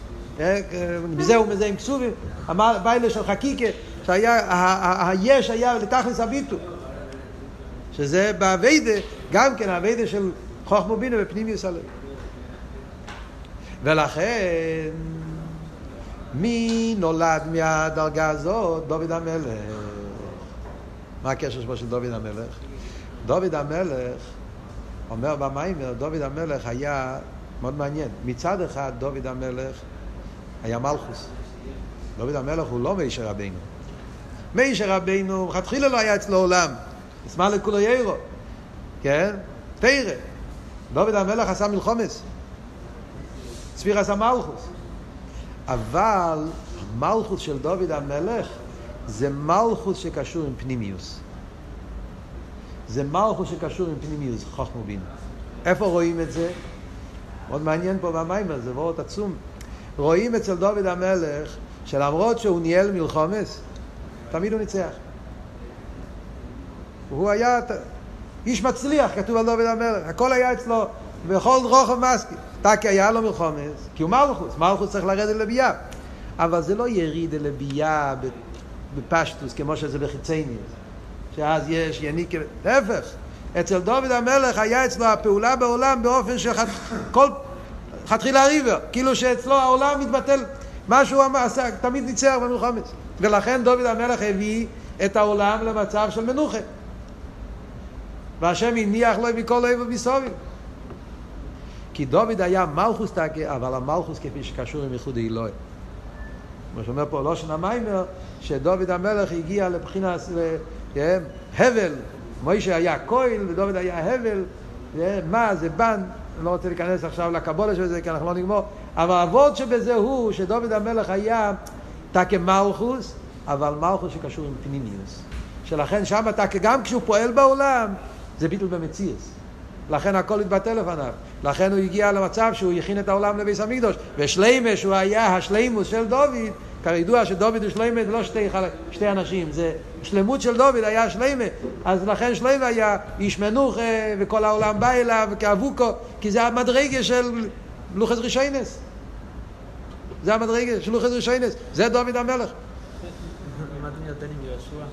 מזה ומזה עם כסובים, הביילה של חקיקה, שהיה, היש היה לתכלס הביטו. שזה באביידה, גם כן האביידה של חוכמה בינה בפנימיוס הלב. ולכן, מי נולד מהדרגה הזאת? דוד המלך. מה הקשר שלו של דוד המלך? דוד המלך, אומר במיימר, דוד המלך היה מאוד מעניין. מצד אחד, דוד המלך היה מלכוס. דוד המלך הוא לא מישר רבינו. מישר רבינו, מלכתחילה לא היה אצלו עולם. אסמאל לכולו ירו. כן? תרא. דוד המלך עשה מלחומס. צפיר עשה מלכוס. אבל המלכוס של דוד המלך זה מלכוס שקשור עם פנימיוס. זה מלכוס שקשור עם פנימיוס, חוכמה ובינה. איפה רואים את זה? מאוד מעניין פה במיימר, זה וורט עצום. רואים אצל דוד המלך שלמרות שהוא ניהל מלחומס, תמיד הוא ניצח. הוא היה איש מצליח, כתוב על דוד המלך, הכל היה אצלו, בכל רוחב מסקי. טקי היה לו מלחומס, כי הוא מלכוס, מלכוס צריך לרדת לביאה. אבל זה לא יריד לביאה בפשטוס, כמו שזה בחיצניוס. שאז יש יניק... להפך, אצל דוד המלך היה אצלו הפעולה בעולם באופן שכל... חתחילה ריבר, כאילו שאצלו העולם מתבטל, מה שהוא עשה, תמיד ניצח במלחמת. ולכן דוד המלך הביא את העולם למצב של מנוחה. והשם הניח לו מכל אוהב ומסובים. כי דוד היה מלכוס תקה, אבל המלכוס כפי שקשור עם ייחוד אלוהי. כמו שאומר פה לושן המיימר, שדוד המלך הגיע לבחינת הבל, מוישה היה כהל ודוד היה הבל, מה זה בן, אני לא רוצה להיכנס עכשיו לקבולה של זה כי אנחנו לא נגמור, אבל הוורד שבזה הוא שדוד המלך היה תקה מלכוס, אבל מלכוס שקשור עם פנימיוס. שלכן שם תקה, גם כשהוא פועל בעולם, זה ביטל במציאס. לכן הכל התבטל לפניו. לכן הוא הגיע למצב שהוא הכין את העולם לביס המקדוש. ושלימה, שהוא היה השלימוס של דוד, כידוע שדוד ושלימה זה לא שתי, חלק, שתי אנשים, זה שלמות של דוד היה שלימה. אז לכן שלימה היה איש מנוחה, וכל העולם בא אליו כאבוקו, כי זה המדרגה של לוחס רישיינס. זה המדרגה של לוחס רישיינס. זה דוד המלך. יהושע?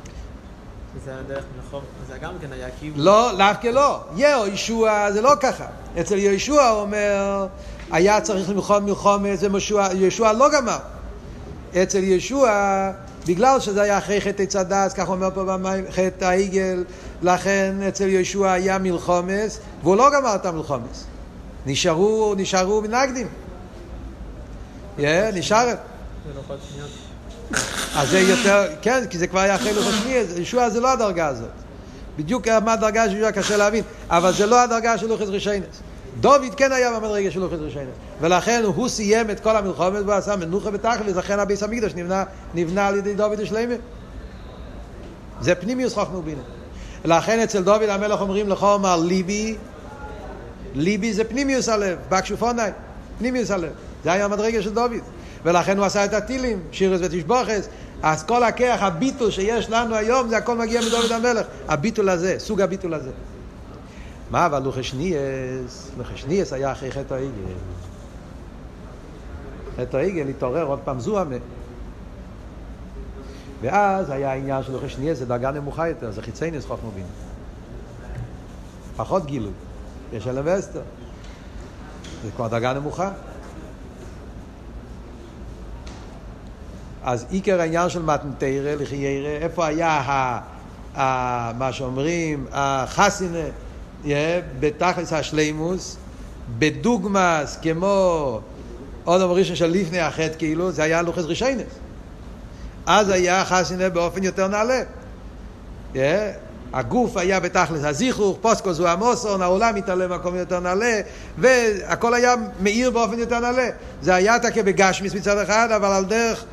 גם כן היה כאילו... לא, דווקא לא. יהושע זה לא ככה. אצל יהושע אומר, היה צריך למלחום מלחומת, ויהושע לא גמר. אצל ישוע, בגלל שזה היה אחרי חטא צדס, כך אומר פה במים, חטא העגל, לכן אצל ישוע היה מלחומס, והוא לא גמר את המלחומס. נשארו, נשארו מנגדים. נשאר. אז זה יותר, כן, כי זה כבר היה אחרי לוחות שנייה, ישוע זה לא הדרגה הזאת. בדיוק מה הדרגה של ישוע קשה להבין, אבל זה לא הדרגה של לוחס רישיינס. דוד כן היה במדרגה של לוחס רישיינס. ולכן הוא סיים את כל המלחומת והוא עשה מנוחה בתכלס, לכן הביס המקדוש נבנה, נבנה על ידי דוד ושלימה. זה פנימיוס חוכמה ובינה. לכן אצל דוד המלך אומרים לך אומר ליבי, ליבי זה פנימיוס הלב, בקשופוני, פנימיוס הלב. זה היה המדרגה של דוד. ולכן הוא עשה את הטילים, שירס ותשבוכס, אז כל הכיח, הביטול שיש לנו היום, זה הכל מגיע מדוד המלך. הביטול הזה, סוג הביטול הזה. מה אבל לוחשניאס? לוחשניאס היה אחרי חטא העגל. חטא העגל התעורר עוד פעם זוהמה. ואז היה העניין של לוחשניאס, זה דרגה נמוכה יותר, זה חיצייניס חוכמה בינה. פחות גילוי. יש אלם ואסתר. זה כבר דרגה נמוכה. אז עיקר העניין של מתנתרא, לחיירא, איפה היה ה, ה, מה שאומרים, החסינה, בתכלס השלימוס, בדוגמס כמו עוד ראשון של לפני החטא כאילו, זה היה לוחס רישיינס. אז היה חסינה באופן יותר נעלה. Yeah. הגוף היה בתכלס הזיכרוך, פוסקוס הוא המוסון, העולם מתעלה במקום יותר נעלה, והכל היה מאיר באופן יותר נעלה. זה היה תקה בגשמיס מצד אחד, אבל על דרך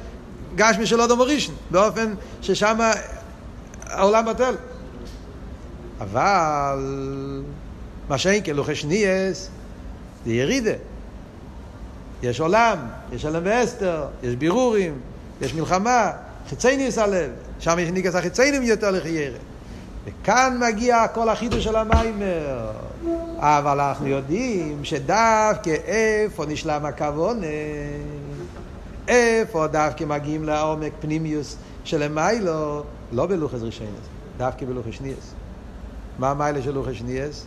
גשמיס של אודו מורישן, באופן ששם העולם בטל. אבל מה שאין כלוחש ניאס זה ירידה. יש עולם, יש אלם ואסתר, יש בירורים, יש מלחמה, חיצייניס הלב, שם יש ניגס החיציינים יותר לחיירה. וכאן מגיע כל החידוש של המיימר. אבל אנחנו יודעים שדווקא איפה נשלם הכוונה, איפה דווקא מגיעים לעומק פנימיוס של המיילו, לא בלוחס רישיינס, דווקא בלוחס שניאס. מה המיילה של לוחס שניאס?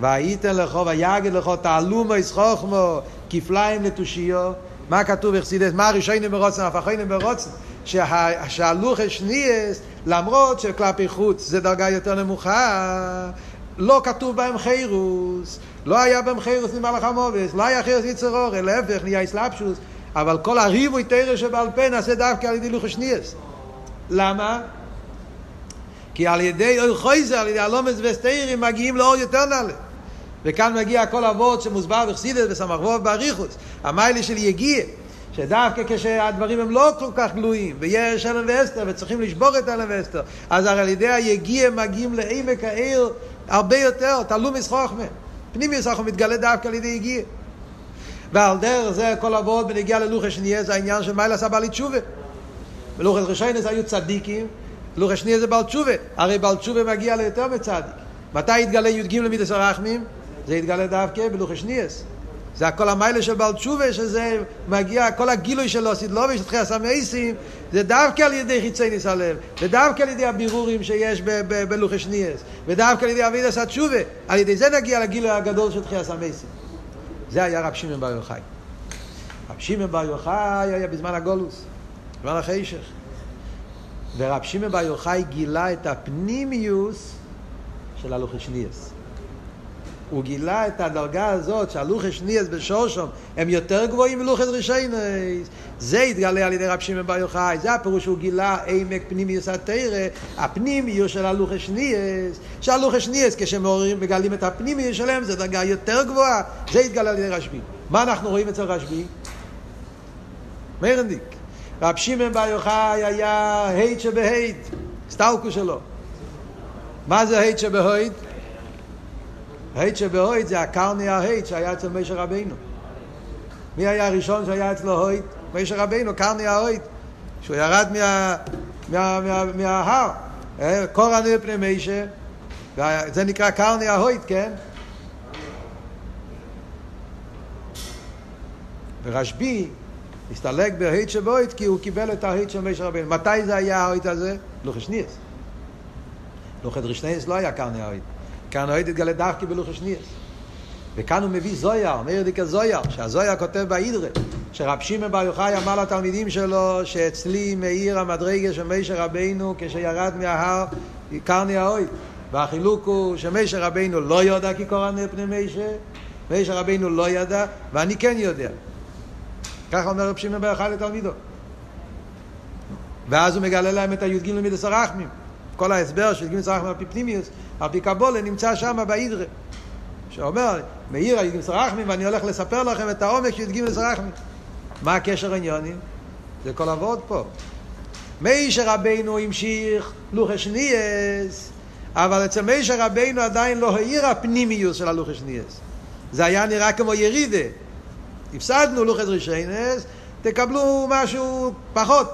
והייתן לכו ויגד לכו תעלומו ישחוכמו כפליים לתושיו מה כתוב בחסידס? מה הראשונים ברוצן, הפכונים ברוצן? שהלוחס שניאס למרות שכלפי חוץ זה דרגה יותר נמוכה, לא כתוב בהם חירוס, לא היה בהם חירוס ממלאך המובס, לא היה חירוס יצר אורן, להפך נהיה אסלאפשוס, אבל כל הריבוי תרא שבעל פה נעשה דווקא על ידי לוחש ניאס. למה? כי על ידי אוי חויזר, על ידי הלומס וסתירים, מגיעים לאור יותר נעלה. וכאן מגיע כל אבות שמוסבר בחסידס וסמך ווב באריכוס, המיילה של יגיע. שדווקא כשהדברים הם לא כל כך גלויים, ויש אלם ואסתר, וצריכים לשבור את אלם ואסתר, אז הרי על ידי היגיע מגיעים לעמק העיר הרבה יותר, תלו מסחוכמה. פנימי מסחוכמה מתגלה דווקא על ידי יגיע. ועל דרך זה כל אבות בנגיע ללוחש שנייה זה העניין של מיילה עשה בעלי תשובה. בלוחש ראשונס היו צדיקים, לוחש שנייה זה בעל תשובה. הרי בעל תשובה מגיע ליותר מצדיק. מתי יתגלה י"ג למידס הרחמים? זה יתגלה דווקא בלוחש שניאס. זה הכל המיילה של בעל תשובה, שזה מגיע, כל הגילוי שלו, סדלובי, שטחי הסמייסים, זה דווקא על ידי חיצי ניס הלב, ודווקא על ידי הבירורים שיש בלוחש ניאס, ודווקא על ידי אבידס התשובה, על ידי זה נגיע לגילוי הגדול של תחי הסמייסים. זה היה רב שמעון בר יוחאי. רב שמעון בר יוחאי היה בזמן הגולוס, בזמן החשך. ורב שמעון בר יוחאי גילה את הפנימיוס של הלוחש ניאס. הוא גילה את הדרגה הזאת שהלוחס שניאס בשושום הם יותר גבוהים מלוחס רישיינס זה התגלה על ידי רב שמעון בר יוחאי זה הפירוש שהוא גילה עמק פנימיוס התרא הפנימיוס של הלוחס שניאס שהלוחס שניאס כשמעוררים מגלים את הפנימיוס שלהם זה דרגה יותר גבוהה זה התגלה על ידי רשב"י מה אנחנו רואים אצל רשב"י? מרנדיק רב שמעון בר יוחאי היה היט שבהיט סטלקו שלו מה זה היט שבהיט? ההיט שבהויט זה הקרני ההיט שהיה אצל משה רבינו. מי היה הראשון שהיה אצלו הויט? משה רבינו, קרני ההויט. שהוא ירד מה, מה, מה, מההר. קורא נר פני משה, זה נקרא קרני ההויט, כן? ורשב"י הסתלק בהיט שבהויט כי הוא קיבל את ההיט של משה רבינו. מתי זה היה ההיט הזה? לוחש ניאס. לוחש רשניאס לא היה קרני ההויט. כאן אוהד התגלה דווקא בלוח השניאס. וכאן הוא מביא זויר, מאיר דיקה זויר, שהזויר כותב באידרה, שרב שמעון בר יוחאי אמר לתלמידים שלו, שאצלי מאיר המדרגה של מישר רבינו כשירד מההר, קרני האוהד. והחילוק הוא שמישר רבינו לא יודע כי קורא פני מישר, מישר רבינו לא ידע, ואני כן יודע. ככה אומר רב שמעון בר יוחאי לתלמידו. ואז הוא מגלה להם את הי"ג למידס הרחמים. כל ההסבר של י"ג סרחמים על פי פנימיוס, על פי קבולה, נמצא שם באידרה. שאומר, מאיר י"ג סרחמים ואני הולך לספר לכם את העומק של י"ג סרחמים. מה הקשר העניונים? זה כל עבוד פה. מישר רבינו המשיך לוחש ניאס, אבל אצל מישר רבינו עדיין לא העיר הפנימיוס של הלוחש ניאס. זה היה נראה כמו ירידה. הפסדנו לוחש רישיינס, תקבלו משהו פחות.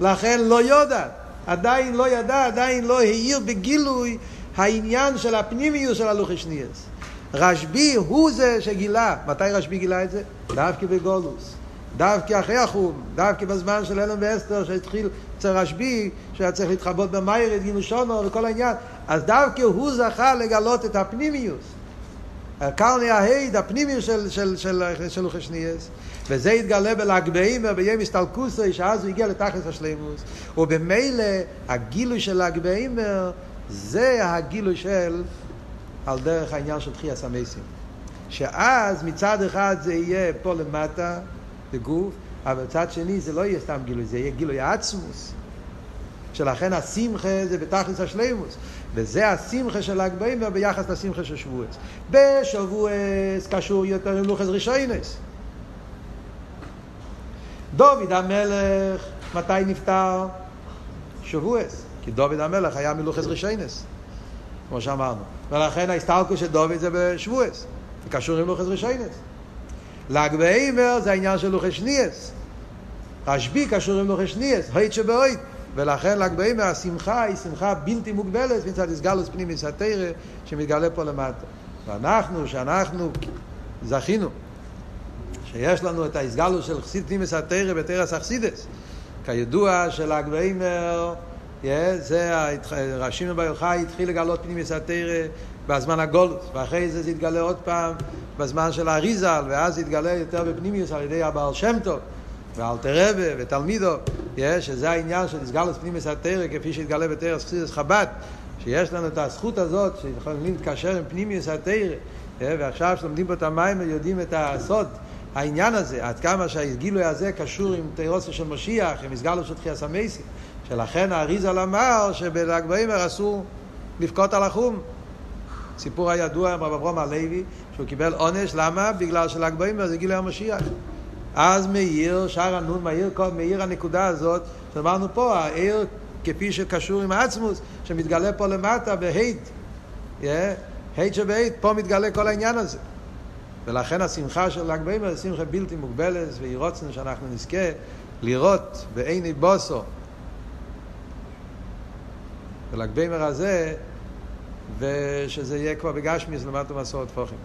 לכן לא יודעת. עדיין לא ידע, עדיין לא העיר בגילוי העניין של הפנימיות של הלוחש ניאס. רשב"י הוא זה שגילה. מתי רשב"י גילה את זה? דווקא בגולוס. דווקא אחרי החום, דווקא בזמן של אלם ואסתר שהתחיל אצל רשב"י, שהיה צריך להתחבות במייר, את גינו שונו וכל העניין. אז דווקא הוא זכה לגלות את הפנימיוס. קרני ההיד, הפנימי של, של, של, של לוחשניאס, וזה התגלה בל"ג בעימר, ביום הסתלקוסי, שאז הוא הגיע לתכלס השלימוס, ובמילא הגילוי של ל"ג בעימר, זה הגילוי של, על דרך העניין של תחייה סמייסים. שאז מצד אחד זה יהיה פה למטה, בגוף, אבל מצד שני זה לא יהיה סתם גילוי, זה יהיה גילוי עצמוס. שלכן השמחה זה בתכלס השלימוס. וזה השמחה של ל"ג בעומר ביחס לשמחה של שבועס. בשבועס קשור יותר עם לוחס רישיינס. דוד המלך, מתי נפטר? שבועס. כי דוד המלך היה מלוחס רישיינס, כמו שאמרנו. ולכן ההסתלקות של דוד זה בשבועס. זה קשור עם לוחס רישיינס. ל"ג בעומר זה העניין של לוחס שניאס. רשב"י קשור עם לוחס שניאס, הויט שבהויט. ולכן ל"ג בעומר השמחה היא שמחה בלתי מוגבלת מצד הסגלוס פנימיס התרא שמתגלה פה למטה. ואנחנו, שאנחנו זכינו, שיש לנו את ההסגלוס של חסיד פנימיס התרא בתרס אכסידס. כידוע של"ג בעומר, זה רשימו בהלכה התחיל לגלות פנימיס התרא בזמן הגולוס, ואחרי זה זה יתגלה עוד פעם בזמן של האריזל, ואז זה יתגלה יותר בפנימיוס על ידי הבעל שם טוב. ואלתר רבה ותלמידו, שזה העניין של הסגלוס פנימיס התרא, כפי שהתגלה בתרס חסידס חב"ד, שיש לנו את הזכות הזאת, שיכולים להתקשר עם פנימיוס התרא, ועכשיו שלומדים פה את המים ויודעים את הסוד, העניין הזה, עד כמה שהגילוי הזה קשור עם תירוסו של משיח, עם הסגלוס של תחייה סמייסי, שלכן האריזל אמר שבל"ג בעומר אסור לבכות על החום. סיפור הידוע עם רב אברום הלוי, שהוא קיבל עונש, למה? בגלל של"ג בעומר זה גילוי המשיח. אז מאיר, שער הנון, מאיר, מאיר הנקודה הזאת, שאמרנו פה, העיר כפי שקשור עם העצמוס, שמתגלה פה למטה yeah, הייט שבהייט, פה מתגלה כל העניין הזה. ולכן השמחה של ל"ג בעומר היא שמחה בלתי מוגבלת, ויהי רוצנו שאנחנו נזכה לראות בעיני בוסו, בל"ג בעומר הזה, ושזה יהיה כבר בגשמיס למטה מסורת פוחים.